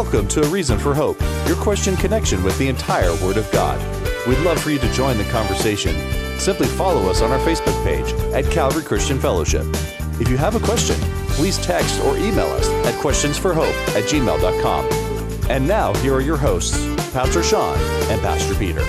Welcome to A Reason for Hope, your question connection with the entire Word of God. We'd love for you to join the conversation. Simply follow us on our Facebook page at Calvary Christian Fellowship. If you have a question, please text or email us at questionsforhope at gmail.com. And now, here are your hosts, Pastor Sean and Pastor Peter.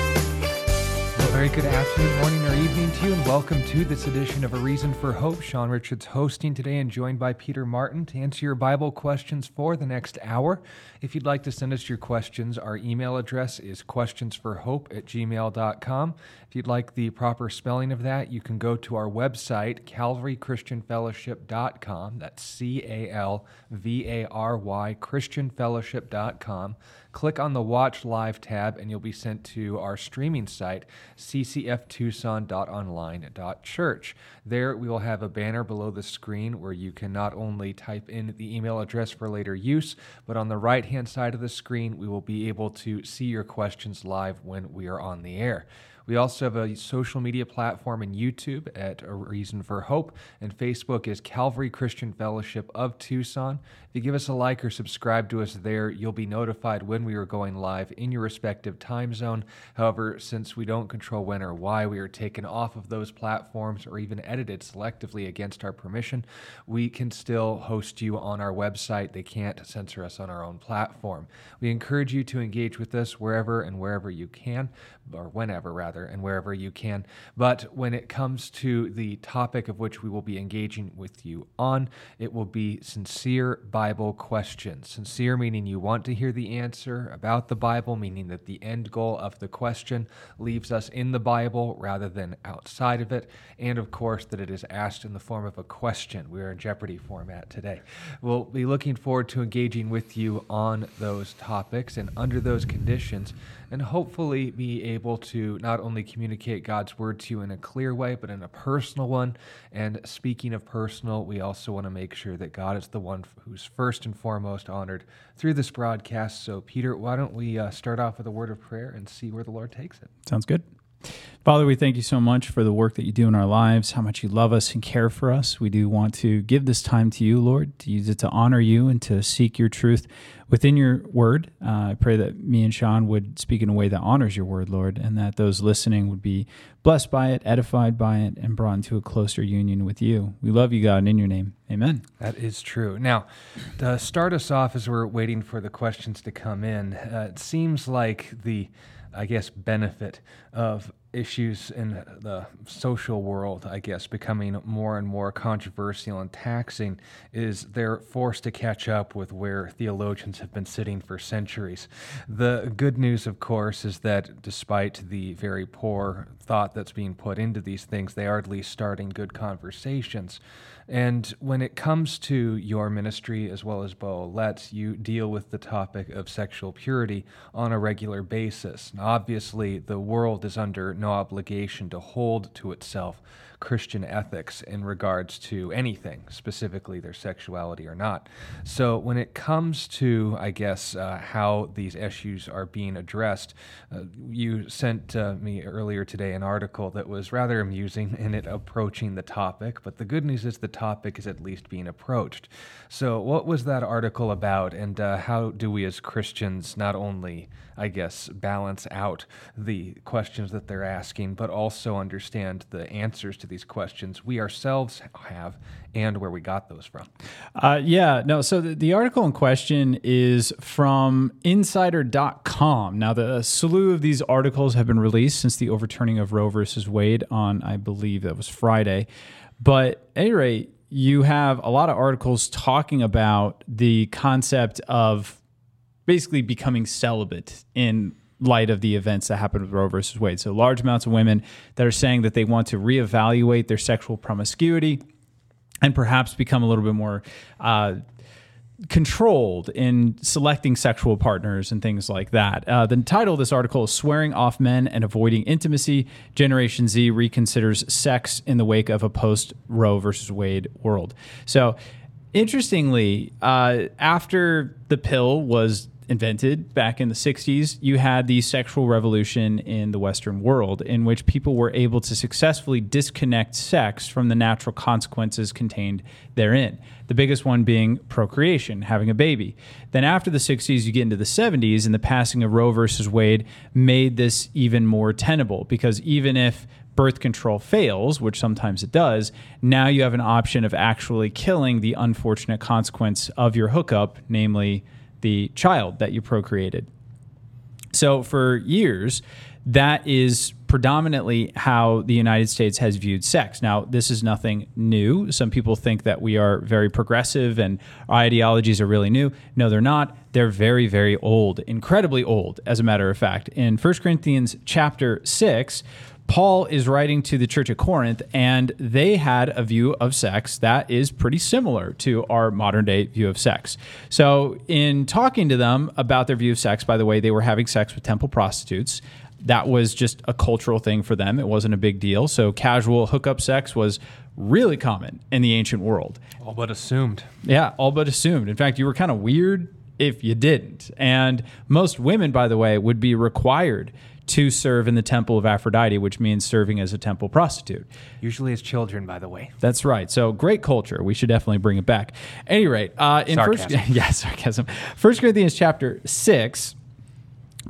Very good afternoon, morning, or evening to you, and welcome to this edition of A Reason for Hope. Sean Richards hosting today and joined by Peter Martin to answer your Bible questions for the next hour. If you'd like to send us your questions, our email address is questionsforhope at gmail.com. If you'd like the proper spelling of that, you can go to our website, calvarychristianfellowship.com. That's C A L V A R Y, christianfellowship.com. Click on the Watch Live tab, and you'll be sent to our streaming site, ccftucson.online.church. There, we will have a banner below the screen where you can not only type in the email address for later use, but on the right hand side of the screen, we will be able to see your questions live when we are on the air. We also have a social media platform in YouTube at A Reason for Hope, and Facebook is Calvary Christian Fellowship of Tucson. If you give us a like or subscribe to us there, you'll be notified when we are going live in your respective time zone. However, since we don't control when or why we are taken off of those platforms or even edited selectively against our permission, we can still host you on our website. They can't censor us on our own platform. We encourage you to engage with us wherever and wherever you can, or whenever rather, and wherever you can. But when it comes to the topic of which we will be engaging with you on, it will be sincere Bible questions. Sincere meaning you want to hear the answer about the Bible, meaning that the end goal of the question leaves us in the Bible rather than outside of it, and of course that it is asked in the form of a question. We are in Jeopardy format today. We'll be looking forward to engaging with you on those topics and under those conditions and hopefully be able to not only communicate God's word to you in a clear way, but in a personal one. And speaking of personal, we also want to make sure that God is the one who's first and foremost honored through this broadcast. So, Peter, why don't we uh, start off with a word of prayer and see where the Lord takes it? Sounds good. Father, we thank you so much for the work that you do in our lives, how much you love us and care for us. We do want to give this time to you, Lord, to use it to honor you and to seek your truth within your word. Uh, I pray that me and Sean would speak in a way that honors your word, Lord, and that those listening would be blessed by it, edified by it, and brought into a closer union with you. We love you, God, and in your name. Amen. That is true. Now, to start us off as we're waiting for the questions to come in, uh, it seems like the I guess, benefit of issues in the social world, I guess, becoming more and more controversial and taxing, is they're forced to catch up with where theologians have been sitting for centuries. The good news, of course, is that despite the very poor thought that's being put into these things, they are at least starting good conversations. And when it comes to your ministry as well as Bo-Let's, you deal with the topic of sexual purity on a regular basis. Obviously, the world is under no obligation to hold to itself Christian ethics in regards to anything, specifically their sexuality or not. So, when it comes to, I guess, uh, how these issues are being addressed, uh, you sent uh, me earlier today an article that was rather amusing in it approaching the topic, but the good news is the topic is at least being approached. So, what was that article about, and uh, how do we as Christians not only I guess, balance out the questions that they're asking, but also understand the answers to these questions we ourselves have and where we got those from. Uh, yeah, no, so the, the, article in question is from insider.com. Now, the slew of these articles have been released since the overturning of Roe versus Wade on, I believe that was Friday. But at any rate, you have a lot of articles talking about the concept of basically becoming celibate in light of the events that happened with Roe versus Wade. So large amounts of women that are saying that they want to reevaluate their sexual promiscuity and perhaps become a little bit more uh, controlled in selecting sexual partners and things like that. Uh, the title of this article is Swearing Off Men and Avoiding Intimacy Generation Z Reconsiders Sex in the Wake of a Post Roe versus Wade World. So, interestingly, uh, after the pill was invented back in the 60s, you had the sexual revolution in the Western world, in which people were able to successfully disconnect sex from the natural consequences contained therein. The biggest one being procreation, having a baby. Then after the 60s, you get into the 70s, and the passing of Roe versus Wade made this even more tenable because even if birth control fails, which sometimes it does, now you have an option of actually killing the unfortunate consequence of your hookup, namely the child that you procreated. So for years, that is predominantly how the United States has viewed sex. Now, this is nothing new. Some people think that we are very progressive and our ideologies are really new. No, they're not. They're very, very old, incredibly old, as a matter of fact. In 1 Corinthians chapter 6, Paul is writing to the church at Corinth, and they had a view of sex that is pretty similar to our modern day view of sex. So, in talking to them about their view of sex, by the way, they were having sex with temple prostitutes. That was just a cultural thing for them. It wasn't a big deal. So, casual hookup sex was really common in the ancient world. All but assumed. Yeah, all but assumed. In fact, you were kind of weird if you didn't. And most women, by the way, would be required to serve in the temple of Aphrodite, which means serving as a temple prostitute. Usually as children, by the way. That's right. So great culture. We should definitely bring it back. At any rate, uh, in Sarcasm. first, yeah, sarcasm. First Corinthians chapter six.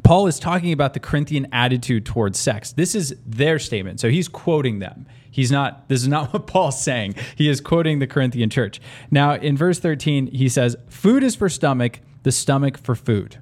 Paul is talking about the Corinthian attitude towards sex. This is their statement. So he's quoting them. He's not, this is not what Paul's saying. He is quoting the Corinthian church. Now, in verse 13, he says, Food is for stomach, the stomach for food.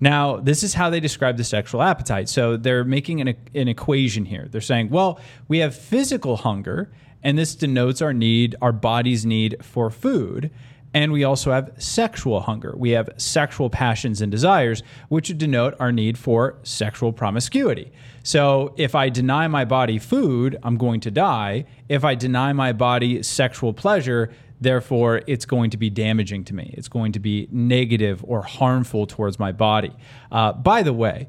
Now, this is how they describe the sexual appetite. So they're making an, an equation here. They're saying, well, we have physical hunger, and this denotes our need, our body's need for food. And we also have sexual hunger. We have sexual passions and desires, which denote our need for sexual promiscuity. So if I deny my body food, I'm going to die. If I deny my body sexual pleasure, Therefore, it's going to be damaging to me. It's going to be negative or harmful towards my body. Uh, by the way,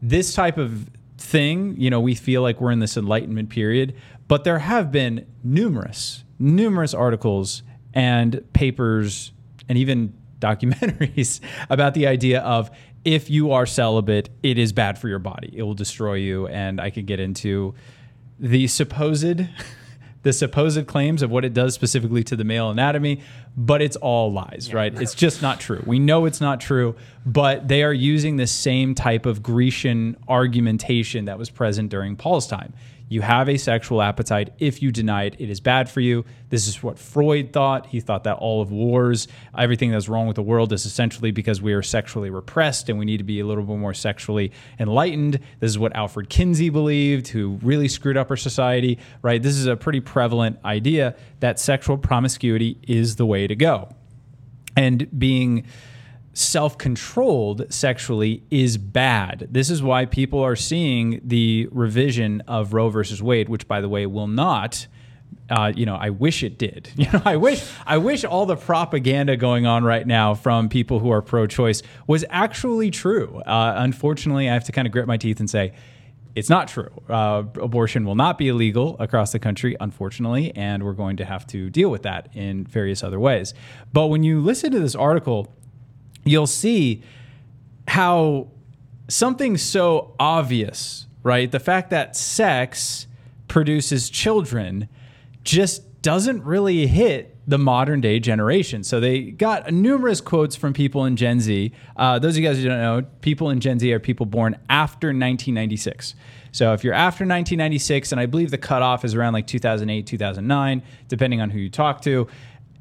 this type of thing, you know, we feel like we're in this enlightenment period, but there have been numerous, numerous articles and papers and even documentaries about the idea of if you are celibate, it is bad for your body. It will destroy you. And I could get into the supposed the supposed claims of what it does specifically to the male anatomy, but it's all lies, yeah. right? It's just not true. We know it's not true, but they are using the same type of Grecian argumentation that was present during Paul's time. You have a sexual appetite. If you deny it, it is bad for you. This is what Freud thought. He thought that all of wars, everything that's wrong with the world, is essentially because we are sexually repressed and we need to be a little bit more sexually enlightened. This is what Alfred Kinsey believed, who really screwed up our society, right? This is a pretty prevalent idea that sexual promiscuity is the way to go. And being self controlled sexually is bad. This is why people are seeing the revision of Roe versus Wade, which, by the way, will not. Uh, you know, I wish it did. You know, I wish, I wish all the propaganda going on right now from people who are pro-choice was actually true. Uh, unfortunately, I have to kind of grit my teeth and say it's not true. Uh, abortion will not be illegal across the country, unfortunately, and we're going to have to deal with that in various other ways. But when you listen to this article, you'll see how something so obvious, right? The fact that sex produces children just doesn't really hit the modern day generation. So they got numerous quotes from people in Gen Z. Uh, those of you guys who don't know, people in Gen Z are people born after 1996. So if you're after 1996, and I believe the cutoff is around like 2008, 2009, depending on who you talk to,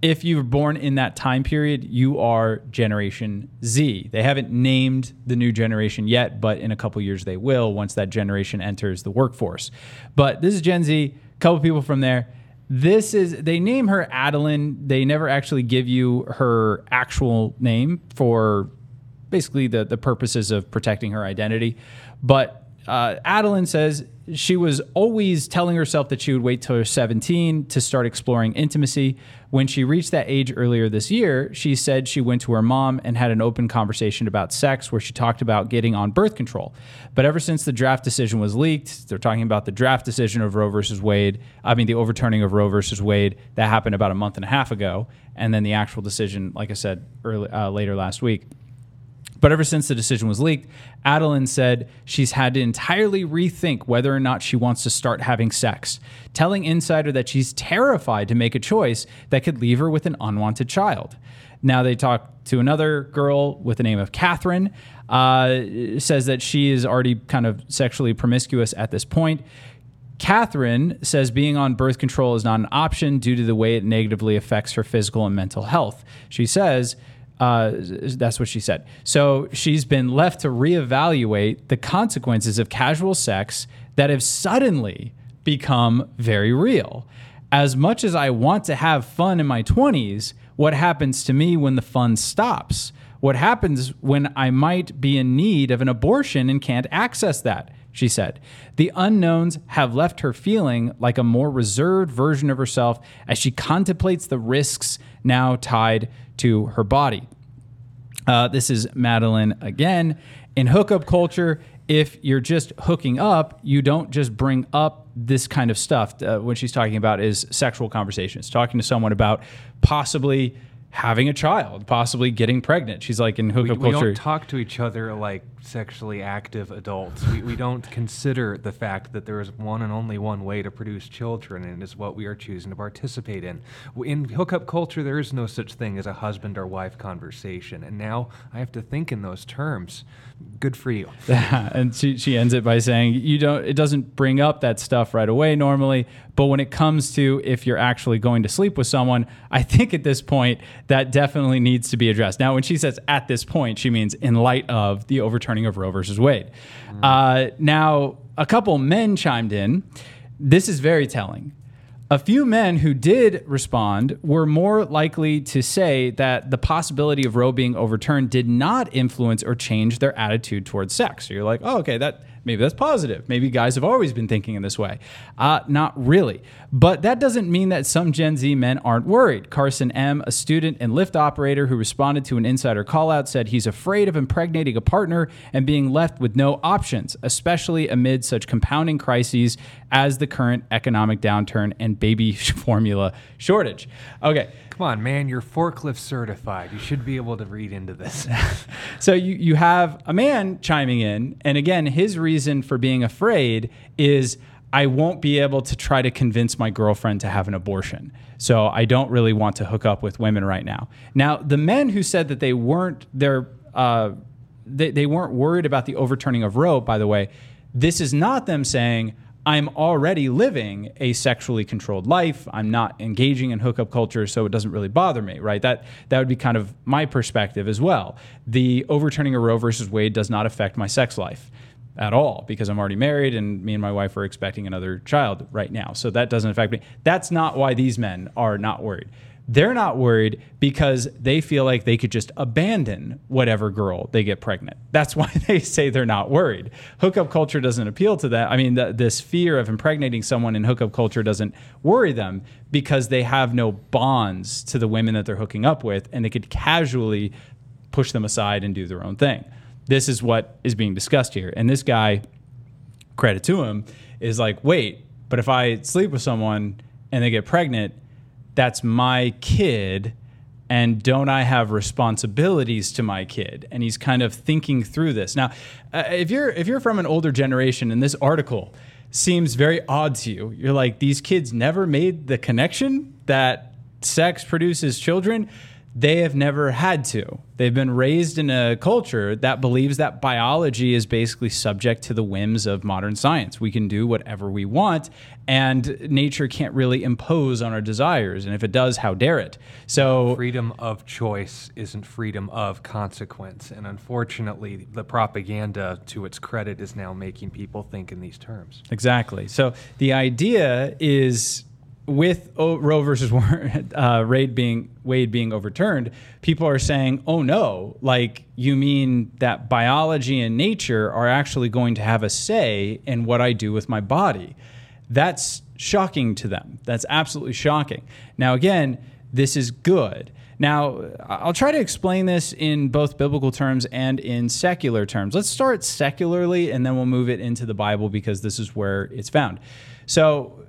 if you were born in that time period, you are Generation Z. They haven't named the new generation yet, but in a couple years they will once that generation enters the workforce. But this is Gen Z, a couple people from there. This is, they name her Adeline. They never actually give you her actual name for basically the, the purposes of protecting her identity. But uh, Adeline says she was always telling herself that she would wait till her 17 to start exploring intimacy. When she reached that age earlier this year, she said she went to her mom and had an open conversation about sex where she talked about getting on birth control. But ever since the draft decision was leaked, they're talking about the draft decision of Roe versus Wade, I mean, the overturning of Roe versus Wade, that happened about a month and a half ago. And then the actual decision, like I said early, uh, later last week. But ever since the decision was leaked, Adeline said she's had to entirely rethink whether or not she wants to start having sex, telling Insider that she's terrified to make a choice that could leave her with an unwanted child. Now they talk to another girl with the name of Catherine, uh, says that she is already kind of sexually promiscuous at this point. Catherine says being on birth control is not an option due to the way it negatively affects her physical and mental health. She says, uh, that's what she said. So she's been left to reevaluate the consequences of casual sex that have suddenly become very real. As much as I want to have fun in my 20s, what happens to me when the fun stops? What happens when I might be in need of an abortion and can't access that? She said. The unknowns have left her feeling like a more reserved version of herself as she contemplates the risks now tied to her body. Uh, this is Madeline again. In hookup culture, if you're just hooking up, you don't just bring up this kind of stuff. Uh, what she's talking about is sexual conversations, talking to someone about possibly having a child, possibly getting pregnant. She's like in hookup we, we culture. don't talk to each other like sexually active adults. We, we don't consider the fact that there is one and only one way to produce children, and it is what we are choosing to participate in. In hookup culture, there is no such thing as a husband or wife conversation, and now I have to think in those terms. Good for you. and she, she ends it by saying you don't it doesn't bring up that stuff right away normally but when it comes to if you're actually going to sleep with someone i think at this point that definitely needs to be addressed now when she says at this point she means in light of the overturning of roe versus wade mm. uh, now a couple men chimed in this is very telling a few men who did respond were more likely to say that the possibility of Roe being overturned did not influence or change their attitude towards sex. So you're like, oh, okay, that maybe that's positive. Maybe guys have always been thinking in this way. Uh, not really. But that doesn't mean that some Gen Z men aren't worried. Carson M., a student and Lyft operator who responded to an insider call out, said he's afraid of impregnating a partner and being left with no options, especially amid such compounding crises as the current economic downturn and baby formula shortage. Okay. Come on, man, you're forklift certified. You should be able to read into this. so you, you have a man chiming in, and again, his reason for being afraid is I won't be able to try to convince my girlfriend to have an abortion. So I don't really want to hook up with women right now. Now, the men who said that they weren't they're uh, they, they weren't worried about the overturning of Roe, by the way, this is not them saying, I'm already living a sexually controlled life. I'm not engaging in hookup culture, so it doesn't really bother me, right? That that would be kind of my perspective as well. The overturning of Roe versus Wade does not affect my sex life at all because I'm already married and me and my wife are expecting another child right now. So that doesn't affect me. That's not why these men are not worried. They're not worried because they feel like they could just abandon whatever girl they get pregnant. That's why they say they're not worried. Hookup culture doesn't appeal to that. I mean, the, this fear of impregnating someone in hookup culture doesn't worry them because they have no bonds to the women that they're hooking up with and they could casually push them aside and do their own thing. This is what is being discussed here. And this guy, credit to him, is like, wait, but if I sleep with someone and they get pregnant, that's my kid and don't I have responsibilities to my kid? And he's kind of thinking through this. Now, uh, if you're if you're from an older generation and this article seems very odd to you, you're like these kids never made the connection that sex produces children they have never had to. They've been raised in a culture that believes that biology is basically subject to the whims of modern science. We can do whatever we want, and nature can't really impose on our desires. And if it does, how dare it? So, freedom of choice isn't freedom of consequence. And unfortunately, the propaganda, to its credit, is now making people think in these terms. Exactly. So, the idea is with Roe versus uh, being Wade being overturned, people are saying, "Oh no! Like you mean that biology and nature are actually going to have a say in what I do with my body?" That's shocking to them. That's absolutely shocking. Now, again, this is good. Now, I'll try to explain this in both biblical terms and in secular terms. Let's start secularly, and then we'll move it into the Bible because this is where it's found. So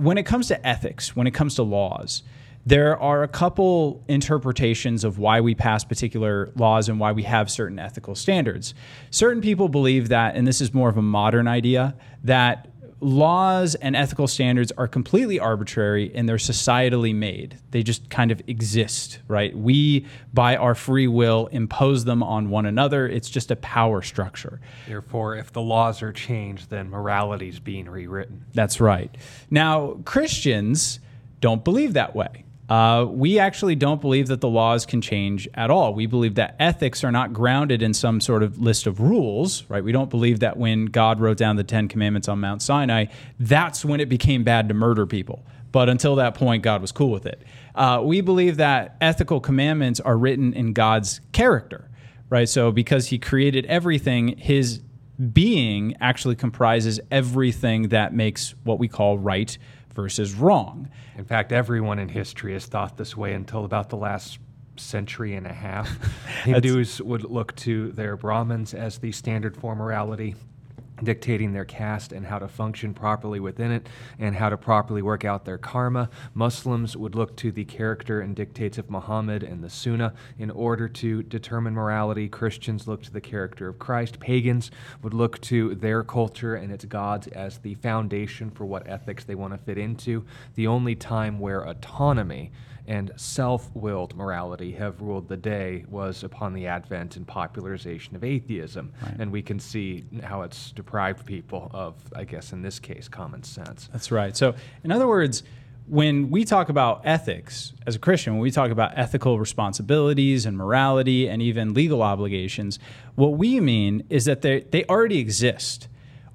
when it comes to ethics, when it comes to laws, there are a couple interpretations of why we pass particular laws and why we have certain ethical standards. Certain people believe that, and this is more of a modern idea, that laws and ethical standards are completely arbitrary and they're societally made. They just kind of exist, right? We, by our free will, impose them on one another. It's just a power structure. Therefore, if the laws are changed, then morality is being rewritten. That's right. Now, Christians don't believe that way. Uh, we actually don't believe that the laws can change at all. We believe that ethics are not grounded in some sort of list of rules, right? We don't believe that when God wrote down the Ten Commandments on Mount Sinai, that's when it became bad to murder people. But until that point, God was cool with it. Uh, we believe that ethical commandments are written in God's character, right? So because He created everything, His being actually comprises everything that makes what we call right versus wrong. In fact, everyone in history has thought this way until about the last century and a half. Hindus would look to their Brahmins as the standard for morality dictating their caste and how to function properly within it and how to properly work out their karma. Muslims would look to the character and dictates of Muhammad and the Sunnah in order to determine morality. Christians look to the character of Christ. Pagans would look to their culture and its gods as the foundation for what ethics they want to fit into. The only time where autonomy and self willed morality have ruled the day was upon the advent and popularization of atheism. Right. And we can see how it's deprived people of, I guess, in this case, common sense. That's right. So, in other words, when we talk about ethics as a Christian, when we talk about ethical responsibilities and morality and even legal obligations, what we mean is that they, they already exist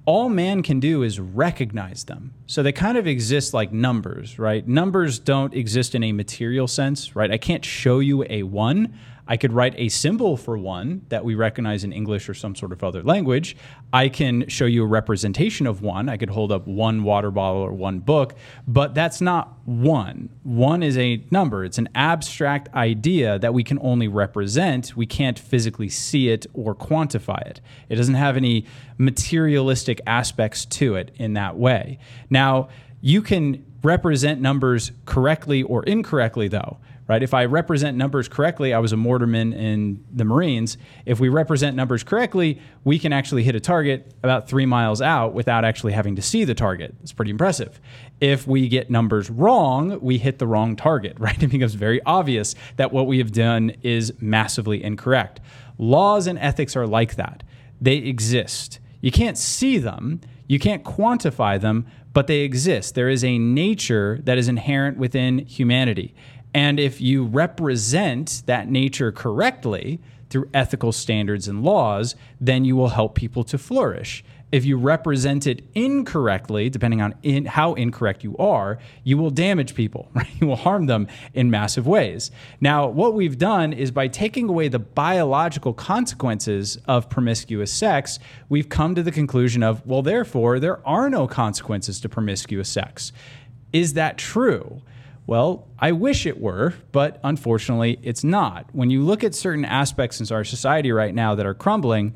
all man can do is recognize them. So they kind of exist like numbers, right? Numbers don't exist in a material sense, right? I can't show you a one. I could write a symbol for one that we recognize in English or some sort of other language. I can show you a representation of one. I could hold up one water bottle or one book, but that's not one. One is a number, it's an abstract idea that we can only represent. We can't physically see it or quantify it. It doesn't have any materialistic aspects to it in that way. Now, you can represent numbers correctly or incorrectly, though right? If I represent numbers correctly, I was a mortarman in the Marines. If we represent numbers correctly, we can actually hit a target about three miles out without actually having to see the target. It's pretty impressive. If we get numbers wrong, we hit the wrong target, right? It becomes very obvious that what we have done is massively incorrect. Laws and ethics are like that. They exist. You can't see them, you can't quantify them, but they exist. There is a nature that is inherent within humanity. And if you represent that nature correctly through ethical standards and laws, then you will help people to flourish. If you represent it incorrectly, depending on in, how incorrect you are, you will damage people, right? You will harm them in massive ways. Now, what we've done is by taking away the biological consequences of promiscuous sex, we've come to the conclusion of, well, therefore, there are no consequences to promiscuous sex. Is that true? Well, I wish it were, but unfortunately, it's not. When you look at certain aspects in our society right now that are crumbling,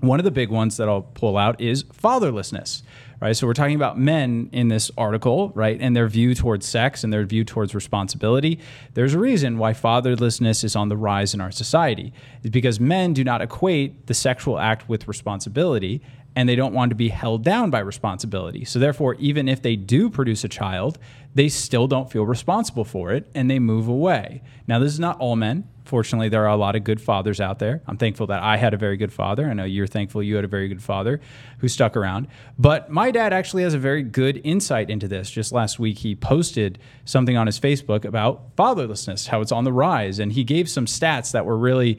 one of the big ones that I'll pull out is fatherlessness, right? So we're talking about men in this article, right? And their view towards sex and their view towards responsibility. There's a reason why fatherlessness is on the rise in our society. It's because men do not equate the sexual act with responsibility and they don't want to be held down by responsibility. So, therefore, even if they do produce a child, they still don't feel responsible for it and they move away. Now, this is not all men. Fortunately, there are a lot of good fathers out there. I'm thankful that I had a very good father. I know you're thankful you had a very good father who stuck around. But my dad actually has a very good insight into this. Just last week, he posted something on his Facebook about fatherlessness, how it's on the rise. And he gave some stats that were really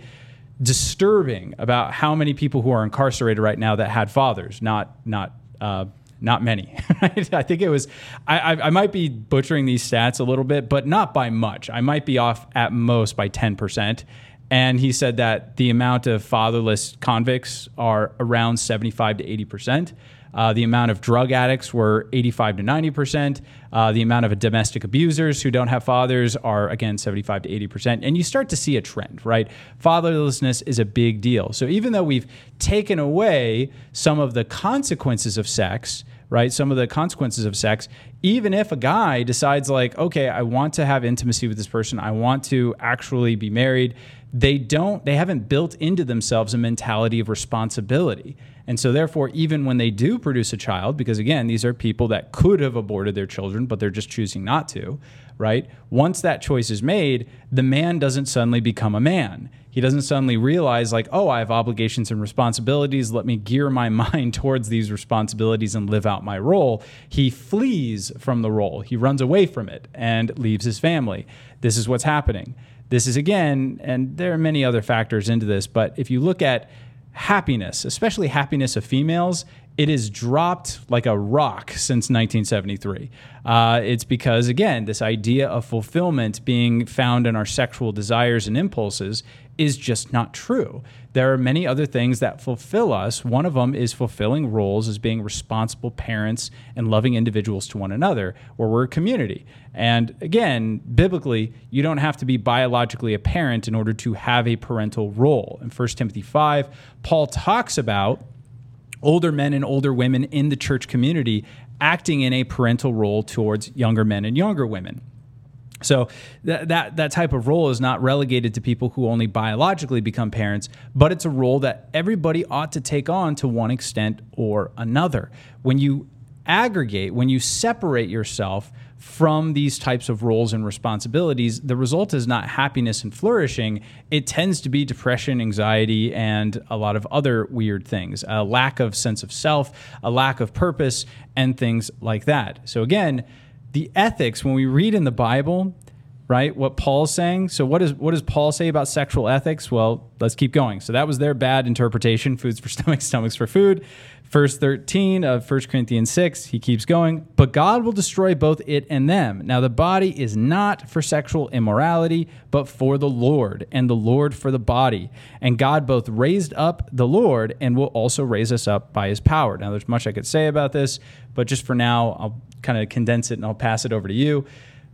disturbing about how many people who are incarcerated right now that had fathers, not not uh, not many. I think it was. I, I, I might be butchering these stats a little bit, but not by much. I might be off at most by ten percent. And he said that the amount of fatherless convicts are around seventy-five to eighty percent. Uh, the amount of drug addicts were 85 to 90 percent. Uh, the amount of domestic abusers who don't have fathers are again 75 to 80 percent. And you start to see a trend, right? Fatherlessness is a big deal. So even though we've taken away some of the consequences of sex, right? Some of the consequences of sex, even if a guy decides, like, okay, I want to have intimacy with this person, I want to actually be married, they don't, they haven't built into themselves a mentality of responsibility. And so, therefore, even when they do produce a child, because again, these are people that could have aborted their children, but they're just choosing not to, right? Once that choice is made, the man doesn't suddenly become a man. He doesn't suddenly realize, like, oh, I have obligations and responsibilities. Let me gear my mind towards these responsibilities and live out my role. He flees from the role, he runs away from it and leaves his family. This is what's happening. This is again, and there are many other factors into this, but if you look at happiness, especially happiness of females, it has dropped like a rock since 1973. Uh, it's because, again, this idea of fulfillment being found in our sexual desires and impulses is just not true. There are many other things that fulfill us. One of them is fulfilling roles as being responsible parents and loving individuals to one another, where we're a community. And again, biblically, you don't have to be biologically a parent in order to have a parental role. In 1 Timothy 5, Paul talks about older men and older women in the church community acting in a parental role towards younger men and younger women. So that, that that type of role is not relegated to people who only biologically become parents, but it's a role that everybody ought to take on to one extent or another. When you aggregate, when you separate yourself from these types of roles and responsibilities, the result is not happiness and flourishing. It tends to be depression, anxiety, and a lot of other weird things a lack of sense of self, a lack of purpose, and things like that. So, again, the ethics, when we read in the Bible, right, what Paul's saying. So, what, is, what does Paul say about sexual ethics? Well, let's keep going. So, that was their bad interpretation foods for stomachs, stomachs for food. Verse 13 of 1 Corinthians 6, he keeps going, but God will destroy both it and them. Now, the body is not for sexual immorality, but for the Lord, and the Lord for the body. And God both raised up the Lord and will also raise us up by his power. Now, there's much I could say about this, but just for now, I'll kind of condense it and I'll pass it over to you.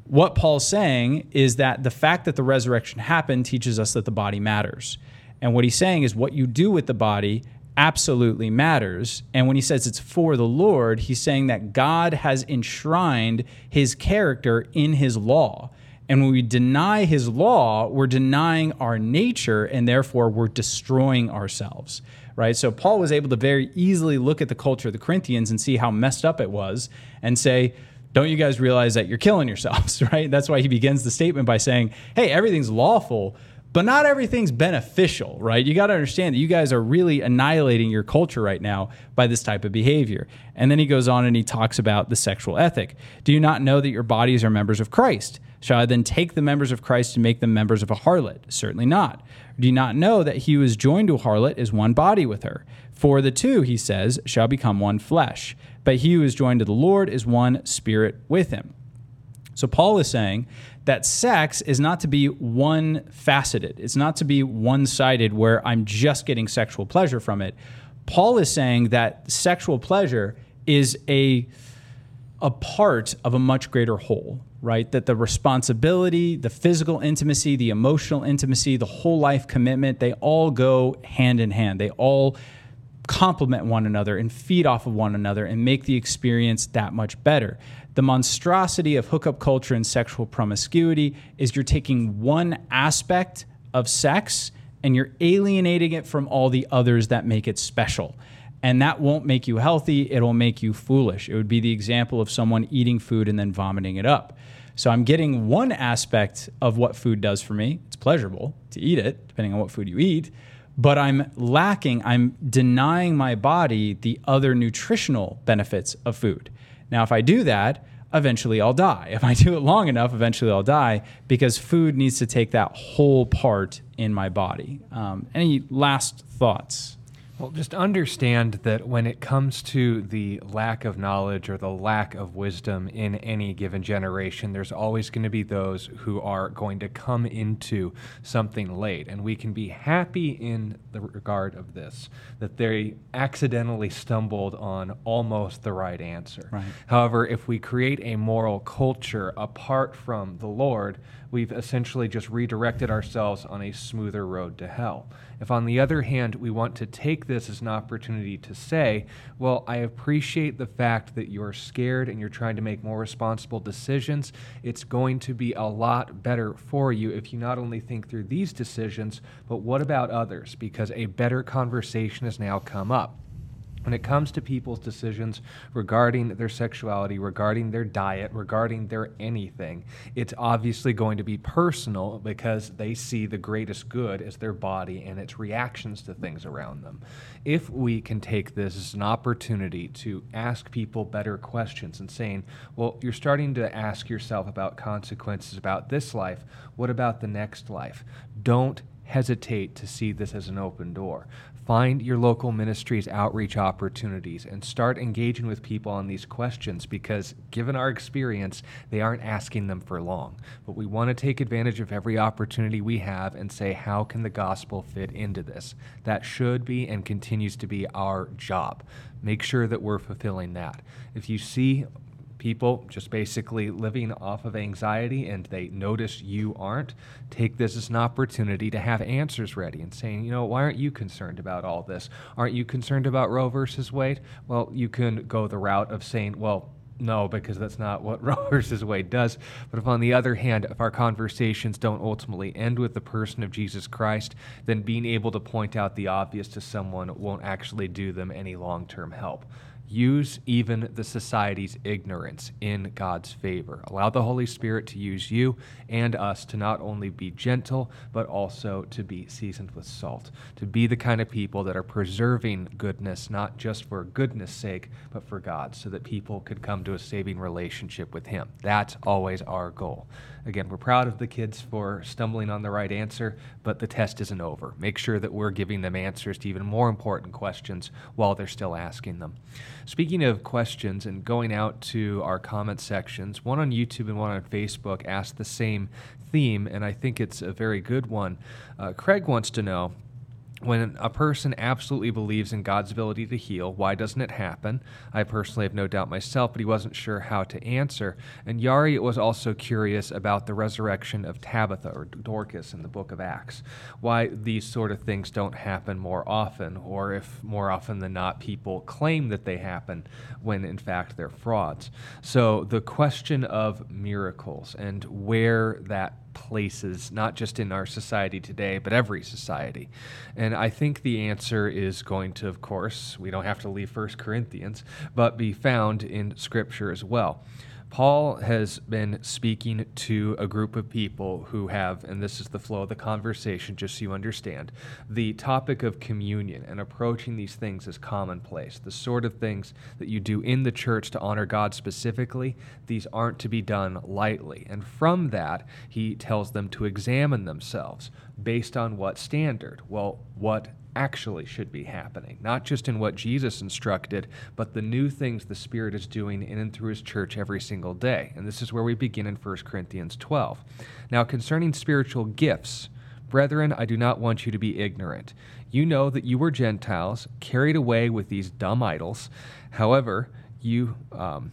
What Paul's saying is that the fact that the resurrection happened teaches us that the body matters. And what he's saying is what you do with the body absolutely matters. And when he says it's for the Lord, he's saying that God has enshrined his character in his law. And when we deny his law, we're denying our nature and therefore we're destroying ourselves, right? So Paul was able to very easily look at the culture of the Corinthians and see how messed up it was and say, don't you guys realize that you're killing yourselves, right? That's why he begins the statement by saying, hey, everything's lawful, but not everything's beneficial, right? You got to understand that you guys are really annihilating your culture right now by this type of behavior. And then he goes on and he talks about the sexual ethic. Do you not know that your bodies are members of Christ? Shall I then take the members of Christ and make them members of a harlot? Certainly not. Do you not know that he who is joined to a harlot is one body with her? For the two, he says, shall become one flesh. But he who is joined to the Lord is one spirit with him. So Paul is saying that sex is not to be one faceted. It's not to be one sided where I'm just getting sexual pleasure from it. Paul is saying that sexual pleasure is a a part of a much greater whole, right? That the responsibility, the physical intimacy, the emotional intimacy, the whole life commitment, they all go hand in hand. They all complement one another and feed off of one another and make the experience that much better. The monstrosity of hookup culture and sexual promiscuity is you're taking one aspect of sex and you're alienating it from all the others that make it special. And that won't make you healthy, it'll make you foolish. It would be the example of someone eating food and then vomiting it up. So I'm getting one aspect of what food does for me. It's pleasurable to eat it, depending on what food you eat, but I'm lacking, I'm denying my body the other nutritional benefits of food. Now, if I do that, eventually I'll die. If I do it long enough, eventually I'll die because food needs to take that whole part in my body. Um, any last thoughts? Well, just understand that when it comes to the lack of knowledge or the lack of wisdom in any given generation, there's always going to be those who are going to come into something late. And we can be happy in the regard of this, that they accidentally stumbled on almost the right answer. Right. However, if we create a moral culture apart from the Lord, we've essentially just redirected ourselves on a smoother road to hell. If, on the other hand, we want to take this as an opportunity to say, well, I appreciate the fact that you're scared and you're trying to make more responsible decisions. It's going to be a lot better for you if you not only think through these decisions, but what about others? Because a better conversation has now come up when it comes to people's decisions regarding their sexuality, regarding their diet, regarding their anything, it's obviously going to be personal because they see the greatest good as their body and its reactions to things around them. If we can take this as an opportunity to ask people better questions and saying, well, you're starting to ask yourself about consequences about this life, what about the next life? Don't hesitate to see this as an open door. Find your local ministry's outreach opportunities and start engaging with people on these questions because, given our experience, they aren't asking them for long. But we want to take advantage of every opportunity we have and say, how can the gospel fit into this? That should be and continues to be our job. Make sure that we're fulfilling that. If you see people just basically living off of anxiety and they notice you aren't, take this as an opportunity to have answers ready and saying, you know, why aren't you concerned about all this? Aren't you concerned about Roe versus Wade? Well, you can go the route of saying, well, no, because that's not what Roe versus Wade does. But if, on the other hand, if our conversations don't ultimately end with the person of Jesus Christ, then being able to point out the obvious to someone won't actually do them any long term help. Use even the society's ignorance in God's favor. Allow the Holy Spirit to use you and us to not only be gentle, but also to be seasoned with salt, to be the kind of people that are preserving goodness, not just for goodness sake, but for God, so that people could come to a saving relationship with Him. That's always our goal. Again, we're proud of the kids for stumbling on the right answer, but the test isn't over. Make sure that we're giving them answers to even more important questions while they're still asking them. Speaking of questions and going out to our comment sections, one on YouTube and one on Facebook asked the same theme, and I think it's a very good one. Uh, Craig wants to know when a person absolutely believes in God's ability to heal, why doesn't it happen? I personally have no doubt myself, but he wasn't sure how to answer. And Yari was also curious about the resurrection of Tabitha or Dorcas in the book of Acts, why these sort of things don't happen more often, or if more often than not people claim that they happen when in fact they're frauds. So the question of miracles and where that places, not just in our society today, but every society? And I think the answer is going to, of course, we don't have to leave First Corinthians, but be found in Scripture as well. Paul has been speaking to a group of people who have, and this is the flow of the conversation, just so you understand, the topic of communion and approaching these things as commonplace, the sort of things that you do in the church to honor God specifically, these aren't to be done lightly. And from that, he tells them to examine themselves based on what standard? Well, what actually should be happening, not just in what Jesus instructed, but the new things the Spirit is doing in and through His church every single day. And this is where we begin in 1 Corinthians 12. Now, concerning spiritual gifts, Brethren, I do not want you to be ignorant. You know that you were Gentiles, carried away with these dumb idols. However, you um,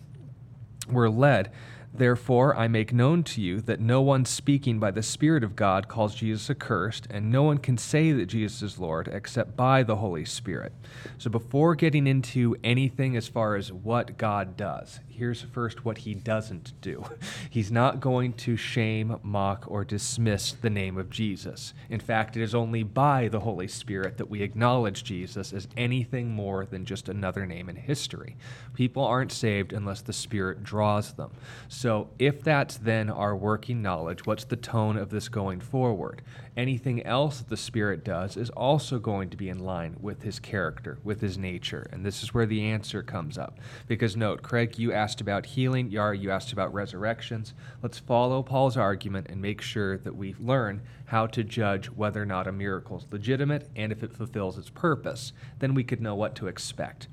were led Therefore, I make known to you that no one speaking by the Spirit of God calls Jesus accursed, and no one can say that Jesus is Lord except by the Holy Spirit. So, before getting into anything as far as what God does, here's first what he doesn't do. He's not going to shame, mock, or dismiss the name of Jesus. In fact, it is only by the Holy Spirit that we acknowledge Jesus as anything more than just another name in history. People aren't saved unless the Spirit draws them. So, if that's then our working knowledge, what's the tone of this going forward? Anything else that the Spirit does is also going to be in line with his character, with his nature. And this is where the answer comes up. Because note, Craig, you asked about healing, Yar, you asked about resurrections. Let's follow Paul's argument and make sure that we learn how to judge whether or not a miracle is legitimate and if it fulfills its purpose. Then we could know what to expect.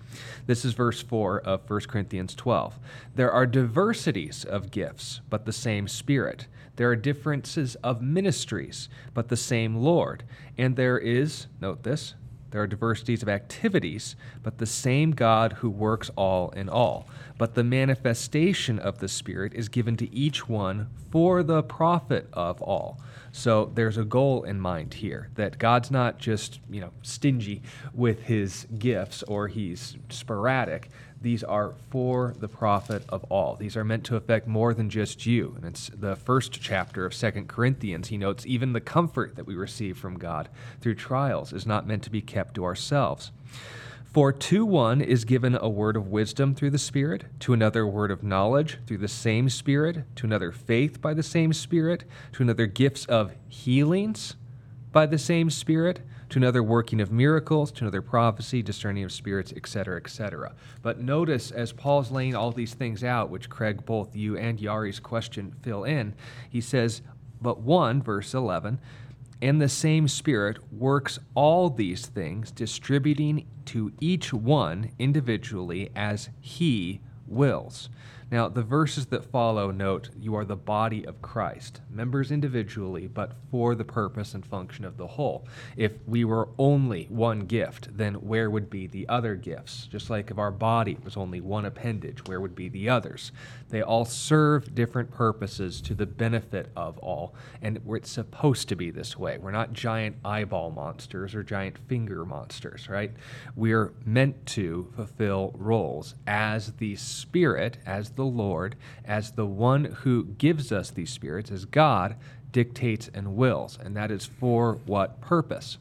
This is verse 4 of 1 Corinthians 12. There are diversities of gifts, but the same Spirit. There are differences of ministries, but the same Lord. And there is, note this, There are diversities of activities, but the same God who works all in all. But the manifestation of the Spirit is given to each one for the profit of all. So there's a goal in mind here that God's not just, you know, stingy with his gifts or he's sporadic. These are for the profit of all. These are meant to affect more than just you. And it's the first chapter of Second Corinthians. He notes even the comfort that we receive from God through trials is not meant to be kept to ourselves. For to one is given a word of wisdom through the Spirit, to another word of knowledge through the same Spirit, to another faith by the same Spirit, to another gifts of healings by the same Spirit, to another working of miracles, to another prophecy, discerning of spirits, etc., etc. But notice as Paul's laying all these things out, which Craig, both you and Yari's question fill in, he says, But one, verse 11, and the same Spirit works all these things, distributing to each one individually as He wills. Now, the verses that follow note you are the body of Christ, members individually, but for the purpose and function of the whole. If we were only one gift, then where would be the other gifts? Just like if our body was only one appendage, where would be the others? They all serve different purposes to the benefit of all, and it's supposed to be this way. We're not giant eyeball monsters or giant finger monsters, right? We're meant to fulfill roles as the Spirit, as the the Lord as the one who gives us these spirits, as God dictates and wills. And that is for what purpose?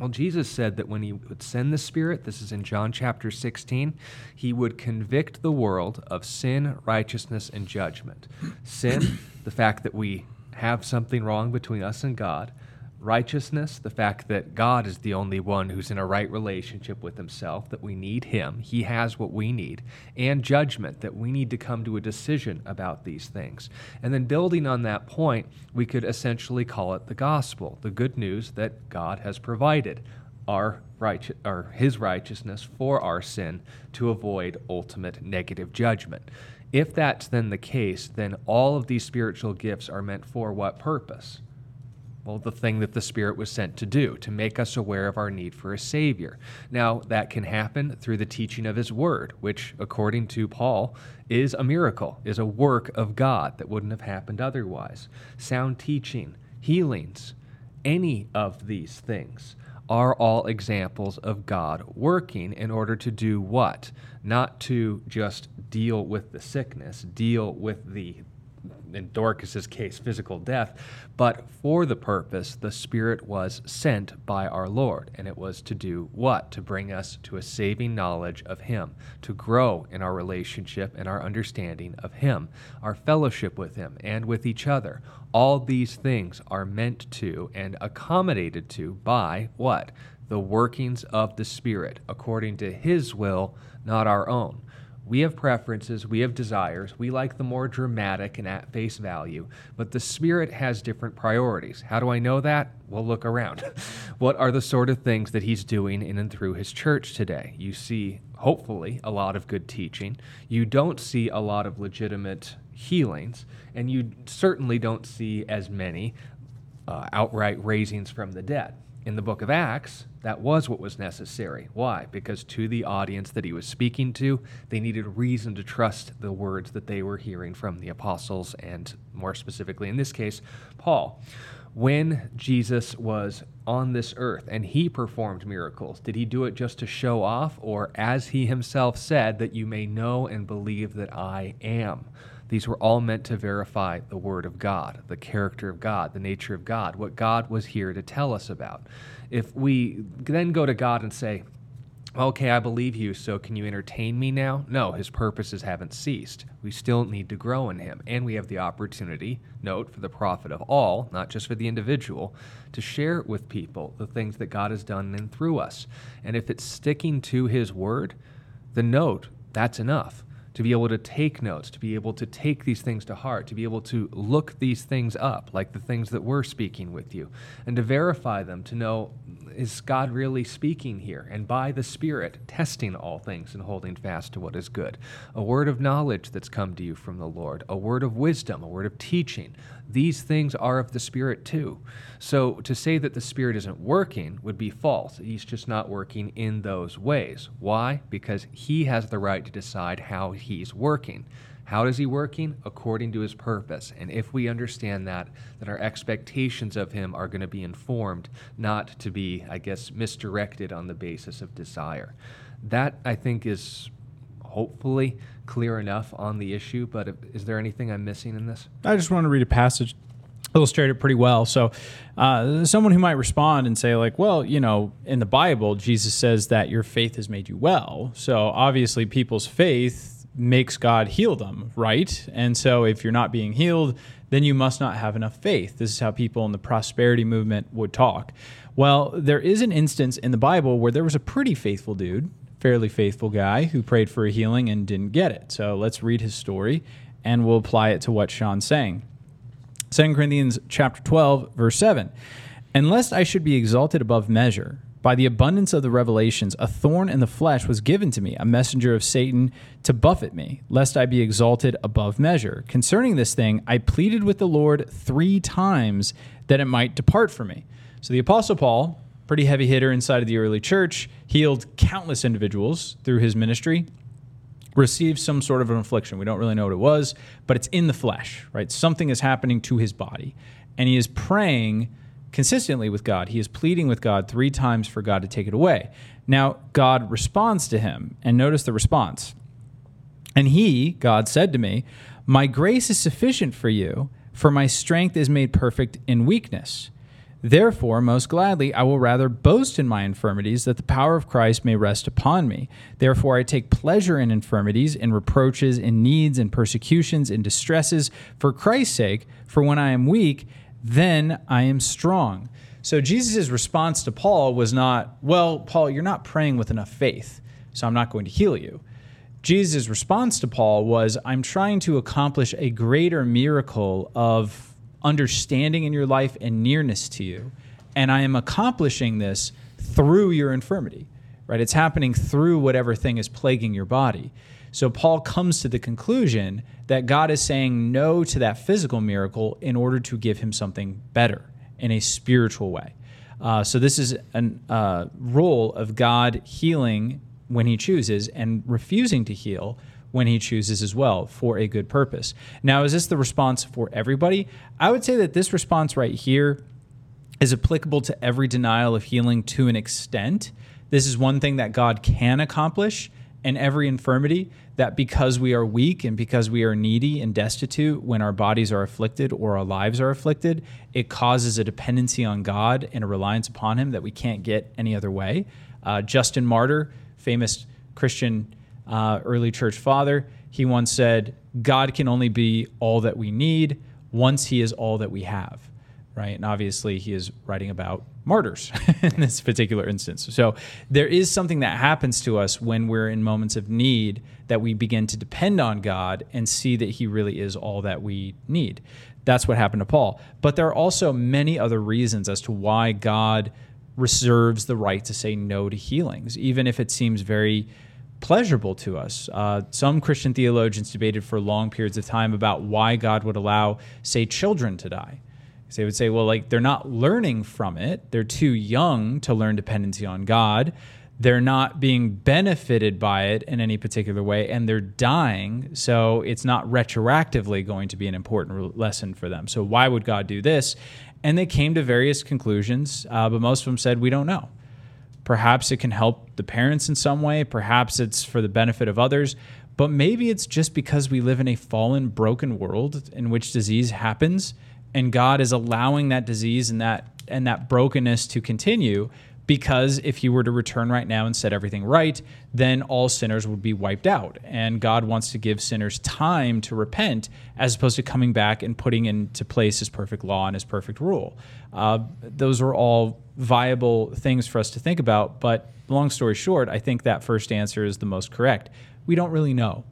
Well, Jesus said that when he would send the Spirit, this is in John chapter 16, he would convict the world of sin, righteousness, and judgment. Sin, the fact that we have something wrong between us and God righteousness, the fact that God is the only one who's in a right relationship with himself, that we need him, he has what we need, and judgment, that we need to come to a decision about these things. And then building on that point, we could essentially call it the gospel, the good news that God has provided our right or his righteousness for our sin to avoid ultimate negative judgment. If that's then the case, then all of these spiritual gifts are meant for what purpose? Well, the thing that the Spirit was sent to do, to make us aware of our need for a Savior. Now, that can happen through the teaching of His Word, which, according to Paul, is a miracle, is a work of God that wouldn't have happened otherwise. Sound teaching, healings, any of these things are all examples of God working in order to do what? Not to just deal with the sickness, deal with the in Dorcas's case, physical death, but for the purpose the Spirit was sent by our Lord. And it was to do what? To bring us to a saving knowledge of Him, to grow in our relationship and our understanding of Him, our fellowship with Him and with each other. All these things are meant to and accommodated to by what? The workings of the Spirit, according to His will, not our own. We have preferences, we have desires, we like the more dramatic and at face value, but the Spirit has different priorities. How do I know that? Well, look around. what are the sort of things that He's doing in and through His church today? You see, hopefully, a lot of good teaching. You don't see a lot of legitimate healings, and you certainly don't see as many uh, outright raisings from the dead in the book of Acts, that was what was necessary. Why? Because to the audience that he was speaking to, they needed reason to trust the words that they were hearing from the apostles, and more specifically, in this case, Paul. When Jesus was on this earth and he performed miracles, did he do it just to show off, or as he himself said, that you may know and believe that I am? These were all meant to verify the Word of God, the character of God, the nature of God, what God was here to tell us about. If we then go to God and say, okay, I believe you, so can you entertain me now? No, his purposes haven't ceased. We still need to grow in him. And we have the opportunity, note, for the profit of all, not just for the individual, to share with people the things that God has done and through us. And if it's sticking to his word, the note, that's enough to be able to take notes, to be able to take these things to heart, to be able to look these things up, like the things that we're speaking with you, and to verify them, to know is God really speaking here? And by the Spirit, testing all things and holding fast to what is good. A word of knowledge that's come to you from the Lord, a word of wisdom, a word of teaching. These things are of the Spirit too. So to say that the Spirit isn't working would be false. He's just not working in those ways. Why? Because He has the right to decide how He's working. How is he working? According to his purpose. And if we understand that, then our expectations of him are going to be informed, not to be, I guess, misdirected on the basis of desire. That, I think, is hopefully clear enough on the issue, but is there anything I'm missing in this? I just want to read a passage illustrate it pretty well. So, uh, someone who might respond and say, like, well, you know, in the Bible, Jesus says that your faith has made you well. So, obviously, people's faith makes God heal them, right? And so if you're not being healed, then you must not have enough faith. This is how people in the prosperity movement would talk. Well, there is an instance in the Bible where there was a pretty faithful dude, fairly faithful guy, who prayed for a healing and didn't get it. So let's read his story and we'll apply it to what Sean's saying. 2 Corinthians chapter 12, verse 7. Unless I should be exalted above measure, by the abundance of the revelations, a thorn in the flesh was given to me, a messenger of Satan to buffet me, lest I be exalted above measure. Concerning this thing, I pleaded with the Lord three times that it might depart from me. So the Apostle Paul, pretty heavy hitter inside of the early church, healed countless individuals through his ministry, received some sort of an affliction. We don't really know what it was, but it's in the flesh, right? Something is happening to his body. And he is praying consistently with God. He is pleading with God three times for God to take it away. Now, God responds to him, and notice the response. And he, God, said to me, My grace is sufficient for you, for my strength is made perfect in weakness. Therefore, most gladly, I will rather boast in my infirmities, that the power of Christ may rest upon me. Therefore, I take pleasure in infirmities, in reproaches, in needs, in persecutions, in distresses, for Christ's sake. For when I am weak, then I am strong. So Jesus' response to Paul was not, well, Paul, you're not praying with enough faith, so I'm not going to heal you. Jesus' response to Paul was, I'm trying to accomplish a greater miracle of understanding in your life and nearness to you. And I am accomplishing this through your infirmity, right? It's happening through whatever thing is plaguing your body. So Paul comes to the conclusion that God is saying no to that physical miracle in order to give him something better in a spiritual way. Uh, so this is a uh, role of God healing when he chooses and refusing to heal when he chooses as well for a good purpose. Now, is this the response for everybody? I would say that this response right here is applicable to every denial of healing to an extent. This is one thing that God can accomplish and every infirmity that because we are weak and because we are needy and destitute when our bodies are afflicted or our lives are afflicted, it causes a dependency on God and a reliance upon Him that we can't get any other way. Uh, Justin Martyr, famous Christian uh, early church father, he once said, God can only be all that we need once He is all that we have right? And obviously, he is writing about martyrs in this particular instance. So there is something that happens to us when we're in moments of need that we begin to depend on God and see that he really is all that we need. That's what happened to Paul. But there are also many other reasons as to why God reserves the right to say no to healings, even if it seems very pleasurable to us. Uh, some Christian theologians debated for long periods of time about why God would allow, say, children to die. So they would say, well, like they're not learning from it. They're too young to learn dependency on God. They're not being benefited by it in any particular way, and they're dying. So it's not retroactively going to be an important lesson for them. So why would God do this? And they came to various conclusions, uh, but most of them said, we don't know. Perhaps it can help the parents in some way. Perhaps it's for the benefit of others. But maybe it's just because we live in a fallen, broken world in which disease happens and God is allowing that disease and that and that brokenness to continue because if he were to return right now and set everything right, then all sinners would be wiped out. And God wants to give sinners time to repent as opposed to coming back and putting into place his perfect law and his perfect rule. Uh, those are all viable things for us to think about. But long story short, I think that first answer is the most correct. We don't really know.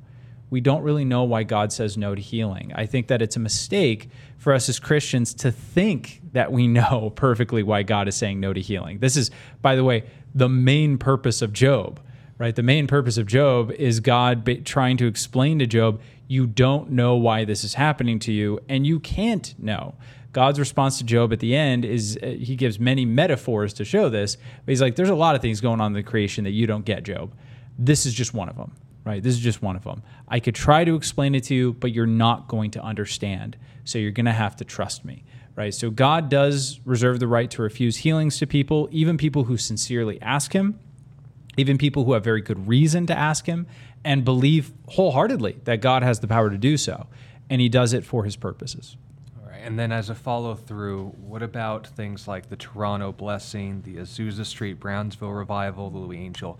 we don't really know why God says no to healing. I think that it's a mistake for us as Christians to think that we know perfectly why God is saying no to healing. This is, by the way, the main purpose of Job, right? The main purpose of Job is God trying to explain to Job, you don't know why this is happening to you, and you can't know. God's response to Job at the end is uh, he gives many metaphors to show this, but he's like, there's a lot of things going on in the creation that you don't get, Job. This is just one of them, right? This is just one of them. I could try to explain it to you, but you're not going to understand. So you're going to have to trust me, right? So God does reserve the right to refuse healings to people, even people who sincerely ask him, even people who have very good reason to ask him and believe wholeheartedly that God has the power to do so. And he does it for his purposes. And then, as a follow through, what about things like the Toronto Blessing, the Azusa Street Brownsville Revival, the Louis Angel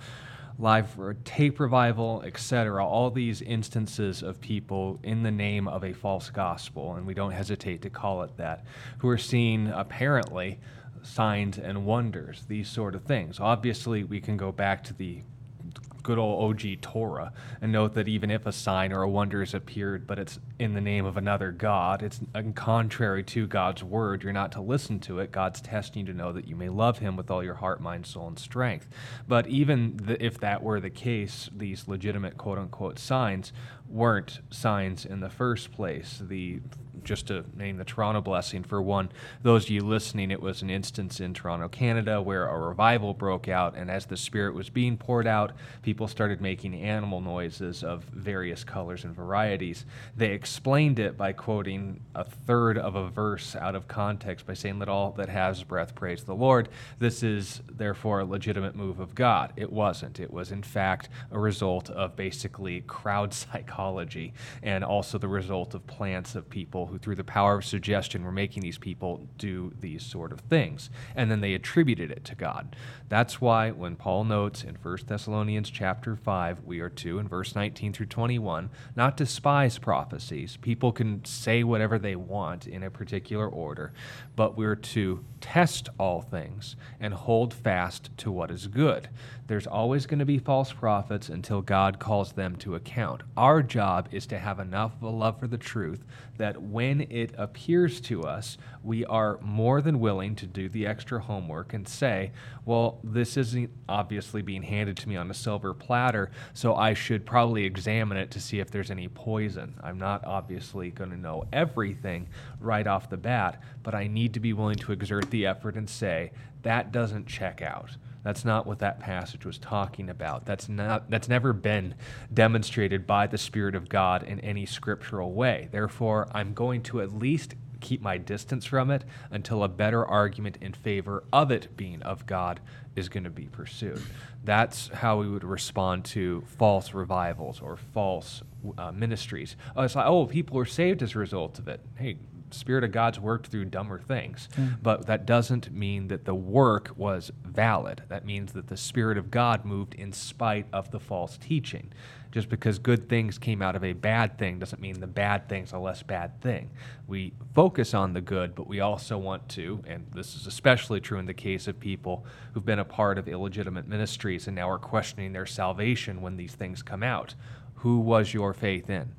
Live Tape Revival, etc.? All these instances of people in the name of a false gospel, and we don't hesitate to call it that, who are seeing apparently signs and wonders, these sort of things. Obviously, we can go back to the good old OG Torah and note that even if a sign or a wonder has appeared, but it's in the name of another God, it's contrary to God's word, you're not to listen to it. God's testing you to know that you may love Him with all your heart, mind, soul, and strength. But even the, if that were the case, these legitimate quote unquote signs weren't signs in the first place. The just to name the Toronto blessing for one, those of you listening, it was an instance in Toronto, Canada, where a revival broke out, and as the Spirit was being poured out, people started making animal noises of various colors and varieties. They explained it by quoting a third of a verse out of context by saying, Let all that has breath praise the Lord. This is therefore a legitimate move of God. It wasn't. It was, in fact, a result of basically crowd psychology and also the result of plants of people who, through the power of suggestion, were making these people do these sort of things. And then they attributed it to God. That's why when Paul notes in 1 Thessalonians chapter 5, we are to, in verse 19 through 21, not despise prophecies. People can say whatever they want in a particular order, but we're to test all things and hold fast to what is good. There's always going to be false prophets until God calls them to account. Our job is to have enough of a love for the truth that when it appears to us, we are more than willing to do the extra homework and say, well, this isn't obviously being handed to me on a silver platter, so I should probably examine it to see if there's any poison. I'm not obviously going to know everything right off the bat, but I need to be willing to exert the effort and say, that doesn't check out. That's not what that passage was talking about. That's not that's never been demonstrated by the spirit of God in any scriptural way. Therefore, I'm going to at least keep my distance from it until a better argument in favor of it being of God is going to be pursued. That's how we would respond to false revivals or false uh, ministries. Oh, it's like, oh, people are saved as a result of it. Hey, Spirit of God's worked through dumber things. Mm. But that doesn't mean that the work was valid. That means that the Spirit of God moved in spite of the false teaching. Just because good things came out of a bad thing doesn't mean the bad thing's a less bad thing. We focus on the good, but we also want to, and this is especially true in the case of people who've been a part of illegitimate ministries and now are questioning their salvation when these things come out. Who was your faith in?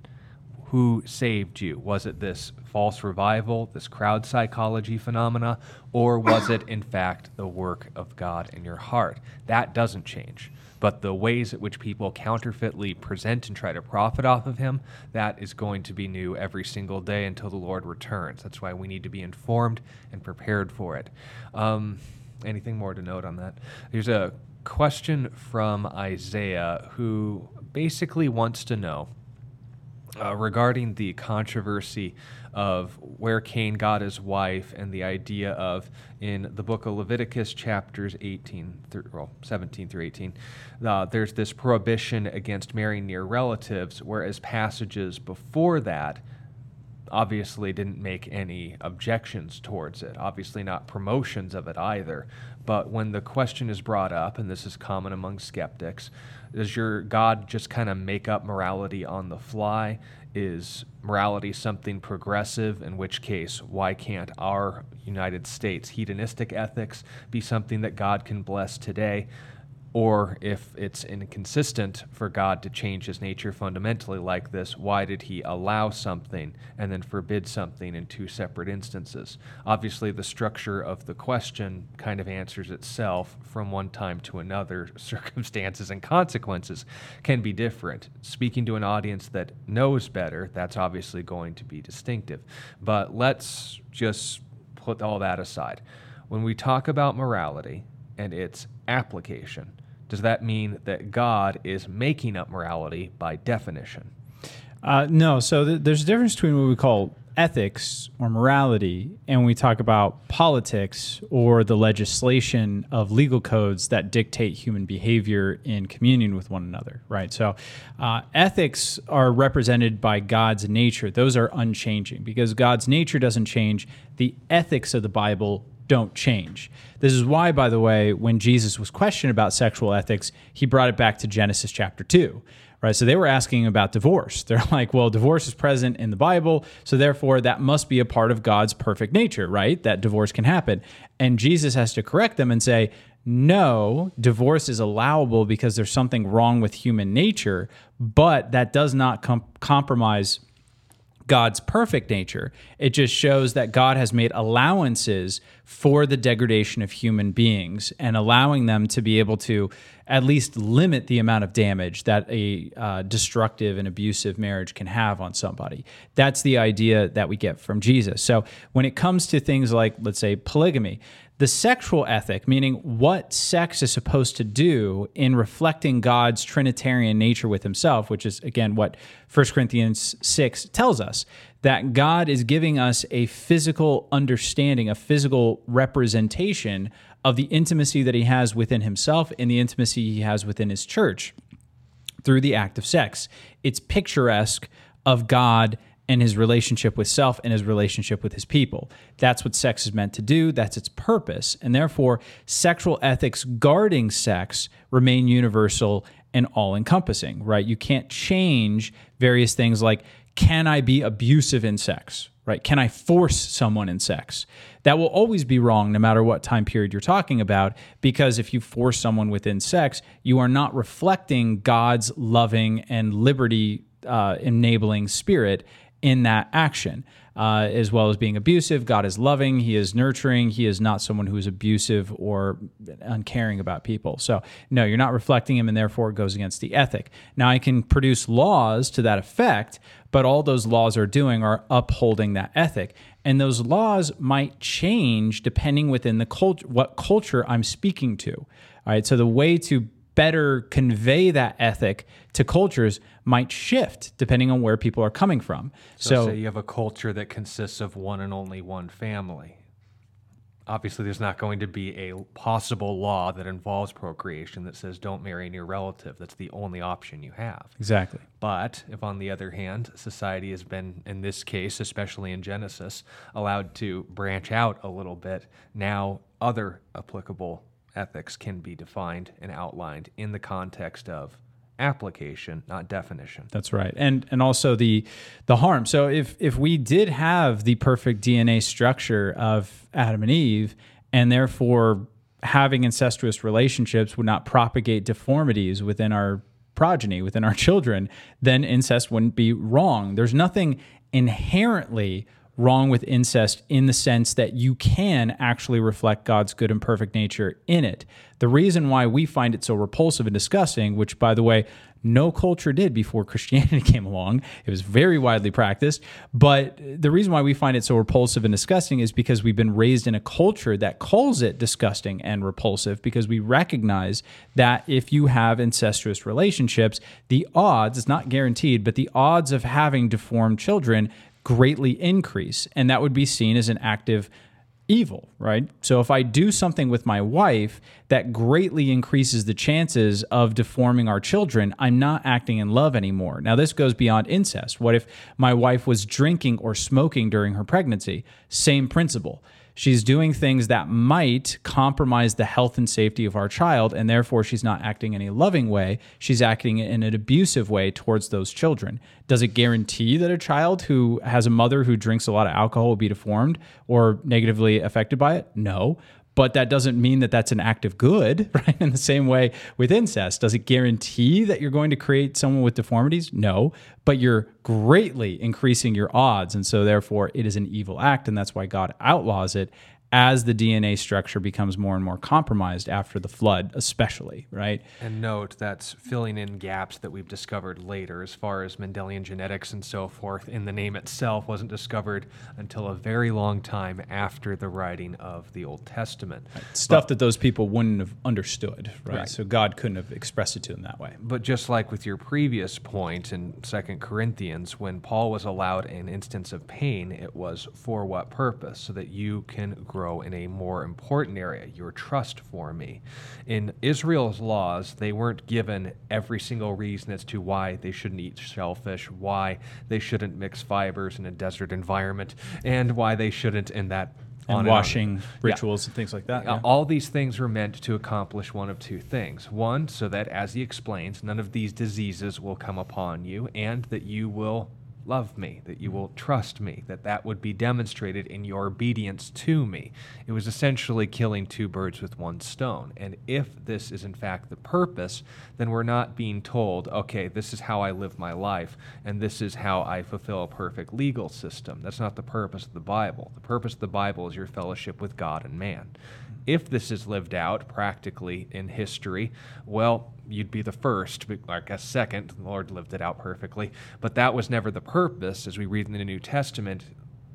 Who saved you? Was it this false revival, this crowd psychology phenomena, or was it in fact the work of God in your heart? That doesn't change. But the ways at which people counterfeitly present and try to profit off of him, that is going to be new every single day until the Lord returns. That's why we need to be informed and prepared for it. Um, anything more to note on that? There's a question from Isaiah who basically wants to know uh, regarding the controversy of where Cain got his wife and the idea of in the book of Leviticus chapters 18 through, well 17 through 18 uh, there's this prohibition against marrying near relatives whereas passages before that obviously didn't make any objections towards it obviously not promotions of it either but when the question is brought up and this is common among skeptics does your God just kind of make up morality on the fly? Is morality something progressive? In which case, why can't our United States hedonistic ethics be something that God can bless today? Or if it's inconsistent for God to change his nature fundamentally like this, why did he allow something and then forbid something in two separate instances? Obviously, the structure of the question kind of answers itself from one time to another. Circumstances and consequences can be different. Speaking to an audience that knows better, that's obviously going to be distinctive. But let's just put all that aside. When we talk about morality and its application, does that mean that God is making up morality by definition? Uh, no. So th- there's a difference between what we call ethics or morality and we talk about politics or the legislation of legal codes that dictate human behavior in communion with one another, right? So uh, ethics are represented by God's nature. Those are unchanging because God's nature doesn't change. The ethics of the Bible don't change. This is why, by the way, when Jesus was questioned about sexual ethics, he brought it back to Genesis chapter 2 right? So they were asking about divorce. They're like, well, divorce is present in the Bible, so therefore that must be a part of God's perfect nature, right? That divorce can happen. And Jesus has to correct them and say, no, divorce is allowable because there's something wrong with human nature, but that does not com- compromise God's perfect nature. It just shows that God has made allowances for the degradation of human beings and allowing them to be able to at least limit the amount of damage that a uh, destructive and abusive marriage can have on somebody. That's the idea that we get from Jesus. So when it comes to things like, let's say, polygamy, the sexual ethic, meaning what sex is supposed to do in reflecting God's Trinitarian nature with himself, which is, again, what 1 Corinthians 6 tells us that God is giving us a physical understanding, a physical representation of the intimacy that he has within himself and the intimacy he has within his church through the act of sex. It's picturesque of God and his relationship with self and his relationship with his people. That's what sex is meant to do. That's its purpose. And therefore, sexual ethics guarding sex remain universal and all encompassing, right? You can't change various things like can I be abusive in sex, right? Can I force someone in sex? That will always be wrong no matter what time period you're talking about, because if you force someone within sex, you are not reflecting God's loving and liberty uh, enabling spirit in that action. Uh, as well as being abusive. God is loving, He is nurturing, He is not someone who is abusive or uncaring about people. So, no, you're not reflecting Him, and therefore it goes against the ethic. Now, I can produce laws to that effect, but all those laws are doing are upholding that ethic. And those laws might change depending within the culture, what culture I'm speaking to. All right, so the way to better convey that ethic to cultures might shift depending on where people are coming from. So, so say you have a culture that consists of one and only one family. Obviously, there's not going to be a possible law that involves procreation that says don't marry a near relative. That's the only option you have. Exactly. But if, on the other hand, society has been, in this case, especially in Genesis, allowed to branch out a little bit, now other applicable ethics can be defined and outlined in the context of application not definition. That's right. And and also the the harm. So if if we did have the perfect dna structure of adam and eve and therefore having incestuous relationships would not propagate deformities within our progeny within our children then incest wouldn't be wrong. There's nothing inherently wrong with incest in the sense that you can actually reflect God's good and perfect nature in it. The reason why we find it so repulsive and disgusting, which, by the way, no culture did before Christianity came along. It was very widely practiced. But the reason why we find it so repulsive and disgusting is because we've been raised in a culture that calls it disgusting and repulsive because we recognize that if you have incestuous relationships, the odds, it's not guaranteed, but the odds of having deformed children greatly increase. And that would be seen as an active evil, right? So if I do something with my wife that greatly increases the chances of deforming our children, I'm not acting in love anymore. Now, this goes beyond incest. What if my wife was drinking or smoking during her pregnancy? Same principle she's doing things that might compromise the health and safety of our child, and therefore she's not acting in a loving way. She's acting in an abusive way towards those children. Does it guarantee that a child who has a mother who drinks a lot of alcohol will be deformed or negatively affected by it? No. But that doesn't mean that that's an act of good, right? In the same way with incest, does it guarantee that you're going to create someone with deformities? No, but you're greatly increasing your odds. And so, therefore, it is an evil act. And that's why God outlaws it as the DNA structure becomes more and more compromised after the flood, especially, right? And note that's filling in gaps that we've discovered later, as far as Mendelian genetics and so forth. In the name itself wasn't discovered until a very long time after the writing of the Old Testament. Right. Stuff but, that those people wouldn't have understood, right? right? So God couldn't have expressed it to them that way. But just like with your previous point in Second Corinthians, when Paul was allowed an instance of pain, it was for what purpose? So that you can grow in a more important area, your trust for me. In Israel's laws, they weren't given every single reason as to why they shouldn't eat shellfish, why they shouldn't mix fibers in a desert environment, and why they shouldn't in that and washing and rituals yeah. and things like that. Yeah. All these things were meant to accomplish one of two things. One, so that, as he explains, none of these diseases will come upon you, and that you will love me, that you mm. will trust me, that that would be demonstrated in your obedience to me. It was essentially killing two birds with one stone. And if this is in fact the purpose, then we're not being told, okay, this is how I live my life, and this is how I fulfill a perfect legal system. That's not the purpose of the Bible. The purpose of the Bible is your fellowship with God and man. Mm. If this is lived out practically in history, well, you'd be the first, I guess second. The Lord lived it out perfectly. But that was never the purpose. As we read in the New Testament,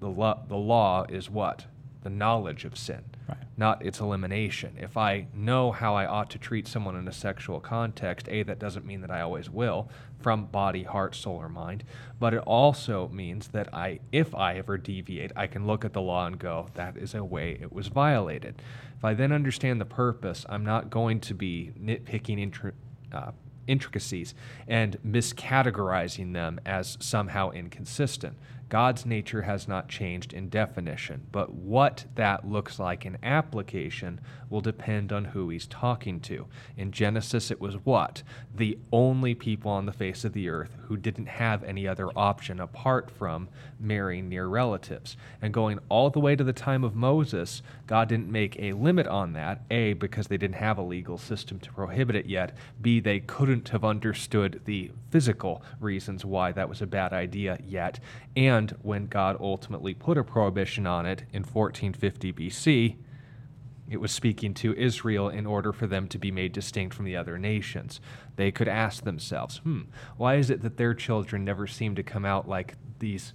the, lo- the law is what? The knowledge of sin, right. not its elimination. If I know how I ought to treat someone in a sexual context, A, that doesn't mean that I always will, from body, heart, soul, or mind. But it also means that I, if I ever deviate, I can look at the law and go, that is a way it was violated. If I then understand the purpose, I'm not going to be nitpicking intri- uh, intricacies and miscategorizing them as somehow inconsistent. God's nature has not changed in definition, but what that looks like in application will depend on who he's talking to. In Genesis, it was what? The only people on the face of the earth who didn't have any other option apart from marrying near relatives. And going all the way to the time of Moses, God didn't make a limit on that. A, because they didn't have a legal system to prohibit it yet. B, they couldn't have understood the physical reasons why that was a bad idea yet. And and when God ultimately put a prohibition on it in 1450 BC, it was speaking to Israel in order for them to be made distinct from the other nations. They could ask themselves, hmm, why is it that their children never seem to come out like these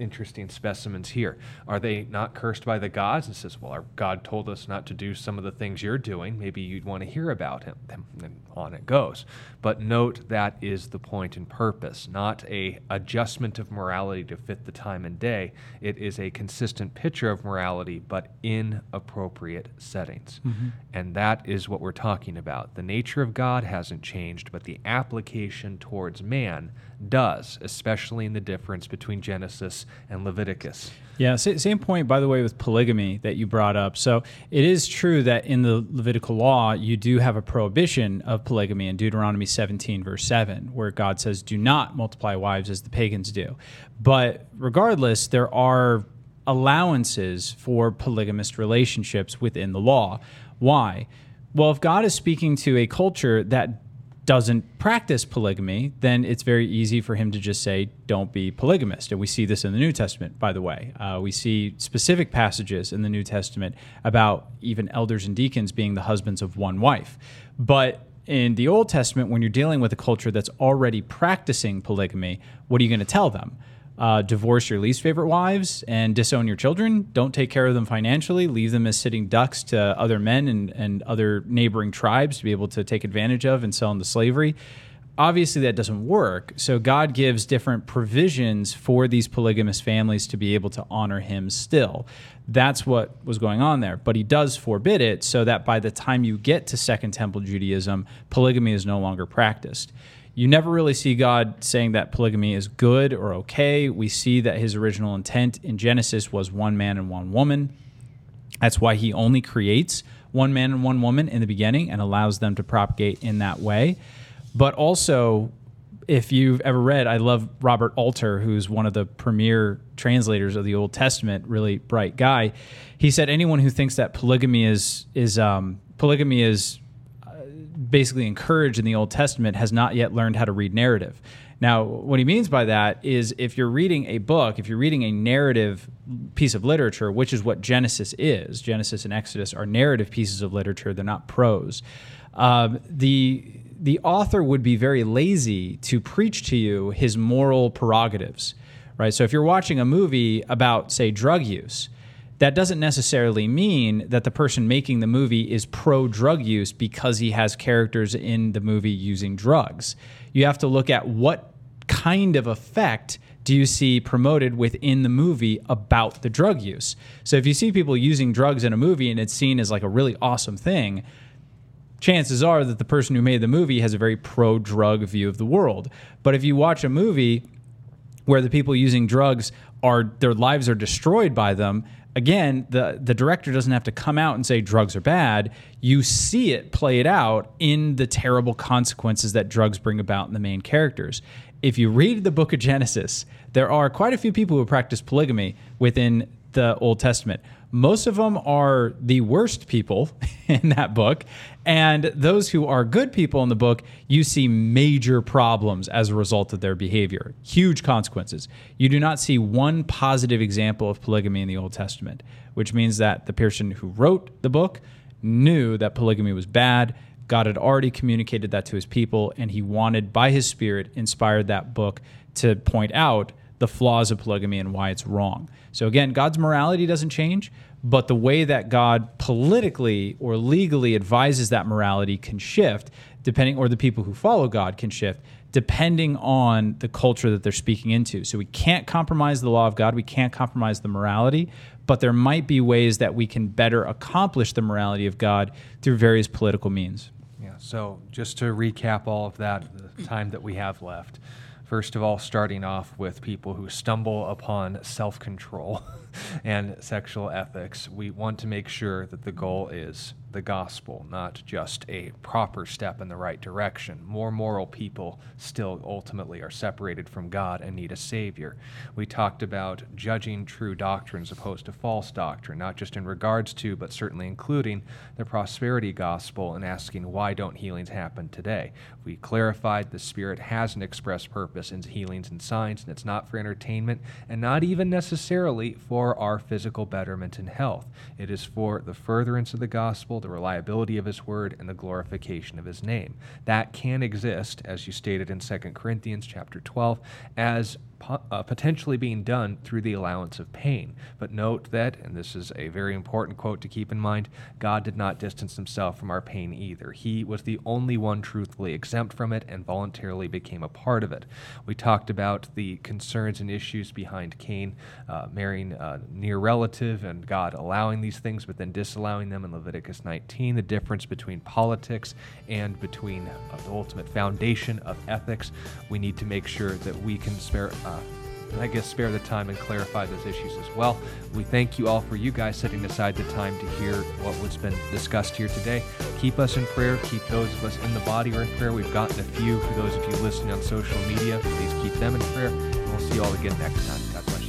interesting specimens here. Are they not cursed by the gods? And says, well, our God told us not to do some of the things you're doing. Maybe you'd want to hear about him. And on it goes. But note that is the point and purpose, not a adjustment of morality to fit the time and day. It is a consistent picture of morality, but in appropriate settings. Mm-hmm. And that is what we're talking about. The nature of God hasn't changed, but the application towards man does, especially in the difference between Genesis and Leviticus. Yeah, same point, by the way, with polygamy that you brought up. So it is true that in the Levitical law, you do have a prohibition of polygamy in Deuteronomy 17, verse 7, where God says, Do not multiply wives as the pagans do. But regardless, there are allowances for polygamist relationships within the law. Why? Well, if God is speaking to a culture that doesn't practice polygamy, then it's very easy for him to just say, don't be polygamist. And we see this in the New Testament, by the way. Uh, we see specific passages in the New Testament about even elders and deacons being the husbands of one wife. But in the Old Testament, when you're dealing with a culture that's already practicing polygamy, what are you going to tell them? Uh, divorce your least favorite wives and disown your children. Don't take care of them financially. Leave them as sitting ducks to other men and, and other neighboring tribes to be able to take advantage of and sell into slavery. Obviously, that doesn't work. So, God gives different provisions for these polygamous families to be able to honor Him still. That's what was going on there. But He does forbid it so that by the time you get to Second Temple Judaism, polygamy is no longer practiced you never really see God saying that polygamy is good or okay. We see that his original intent in Genesis was one man and one woman. That's why he only creates one man and one woman in the beginning and allows them to propagate in that way. But also, if you've ever read, I love Robert Alter, who's one of the premier translators of the Old Testament, really bright guy. He said anyone who thinks that polygamy is is um, polygamy is basically encouraged in the Old Testament has not yet learned how to read narrative. Now, what he means by that is if you're reading a book, if you're reading a narrative piece of literature, which is what Genesis is, Genesis and Exodus are narrative pieces of literature, they're not prose. Um, the the author would be very lazy to preach to you his moral prerogatives, right? So if you're watching a movie about, say, drug use, that doesn't necessarily mean that the person making the movie is pro drug use because he has characters in the movie using drugs. You have to look at what kind of effect do you see promoted within the movie about the drug use. So if you see people using drugs in a movie and it's seen as like a really awesome thing, chances are that the person who made the movie has a very pro drug view of the world. But if you watch a movie where the people using drugs are their lives are destroyed by them, again, the the director doesn't have to come out and say drugs are bad. You see it play it out in the terrible consequences that drugs bring about in the main characters. If you read the book of Genesis, there are quite a few people who practice polygamy within the Old Testament. Most of them are the worst people in that book. And those who are good people in the book, you see major problems as a result of their behavior, huge consequences. You do not see one positive example of polygamy in the Old Testament, which means that the person who wrote the book knew that polygamy was bad. God had already communicated that to his people, and he wanted, by his spirit, inspired that book to point out the flaws of polygamy and why it's wrong. So again, God's morality doesn't change, but the way that God politically or legally advises that morality can shift depending or the people who follow God can shift depending on the culture that they're speaking into. So we can't compromise the law of God, we can't compromise the morality, but there might be ways that we can better accomplish the morality of God through various political means. Yeah, so just to recap all of that, the time that we have left. First of all, starting off with people who stumble upon self control and sexual ethics, we want to make sure that the goal is the gospel, not just a proper step in the right direction. More moral people still ultimately are separated from God and need a Savior. We talked about judging true doctrines opposed to false doctrine, not just in regards to, but certainly including the prosperity gospel and asking why don't healings happen today. We clarified the Spirit has an express purpose in healings and signs, and it's not for entertainment and not even necessarily for our physical betterment and health. It is for the furtherance of the gospel the reliability of his word, and the glorification of his name. That can exist, as you stated in 2 Corinthians chapter 12, as uh, potentially being done through the allowance of pain. But note that, and this is a very important quote to keep in mind, God did not distance himself from our pain either. He was the only one truthfully exempt from it and voluntarily became a part of it. We talked about the concerns and issues behind Cain uh, marrying a near relative and God allowing these things but then disallowing them in Leviticus 19, the difference between politics and between uh, the ultimate foundation of ethics. We need to make sure that we can spare. Uh, Uh, I guess spare the time and clarify those issues as well. We thank you all for you guys setting aside the time to hear what was been discussed here today. Keep us in prayer. Keep those of us in the body or in prayer. We've gotten a few. For those of you listening on social media, please keep them in prayer. And we'll see you all again next time. God bless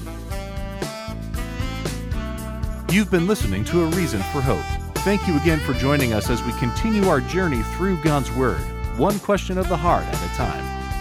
you. You've been listening to A Reason for Hope. Thank you again for joining us as we continue our journey through God's Word, one question of the heart at a time.